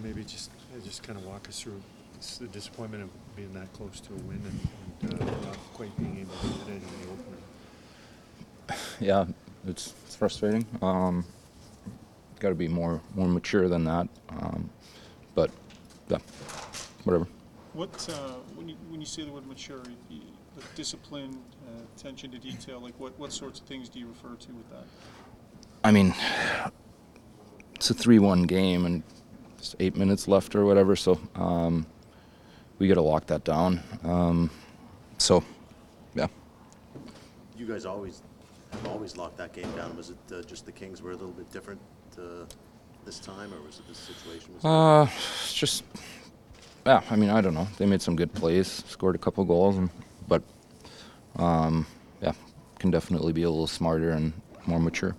one, maybe just, uh, just kind of walk us through s- the disappointment of being that close to a win and, and uh, not quite being able to hit it in the opener. yeah, it's, it's frustrating. Um, Got to be more more mature than that. Um, but yeah, whatever. What, uh, when you, when you say the word mature, you- the discipline, uh, attention to detail, like what, what sorts of things do you refer to with that? I mean, it's a three-one game and just eight minutes left or whatever. So um, we got to lock that down. Um, so yeah, You guys always, have always locked that game down. Was it uh, just the Kings were a little bit different uh, this time, or was it this situation? was uh, it's just yeah. I mean, I don't know. They made some good plays, scored a couple goals, and but um, yeah, can definitely be a little smarter and more mature.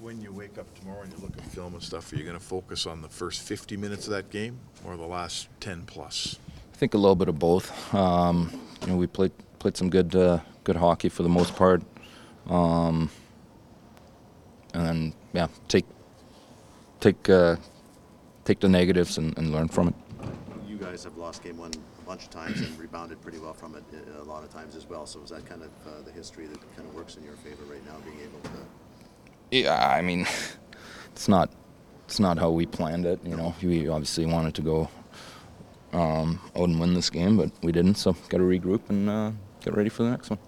When you wake up tomorrow and you look at film and stuff, are you going to focus on the first 50 minutes of that game or the last 10 plus? I think a little bit of both. Um, you know, we played played some good uh, good hockey for the most part, um, and then yeah, take take uh, take the negatives and, and learn from it. You guys have lost game one a bunch of times and rebounded pretty well from it uh, a lot of times as well. So is that kind of uh, the history that kind of works in your favor right now, being able to? Yeah, I mean, it's not it's not how we planned it. You know, we obviously wanted to go um, out and win this game, but we didn't. So got to regroup and uh, get ready for the next one.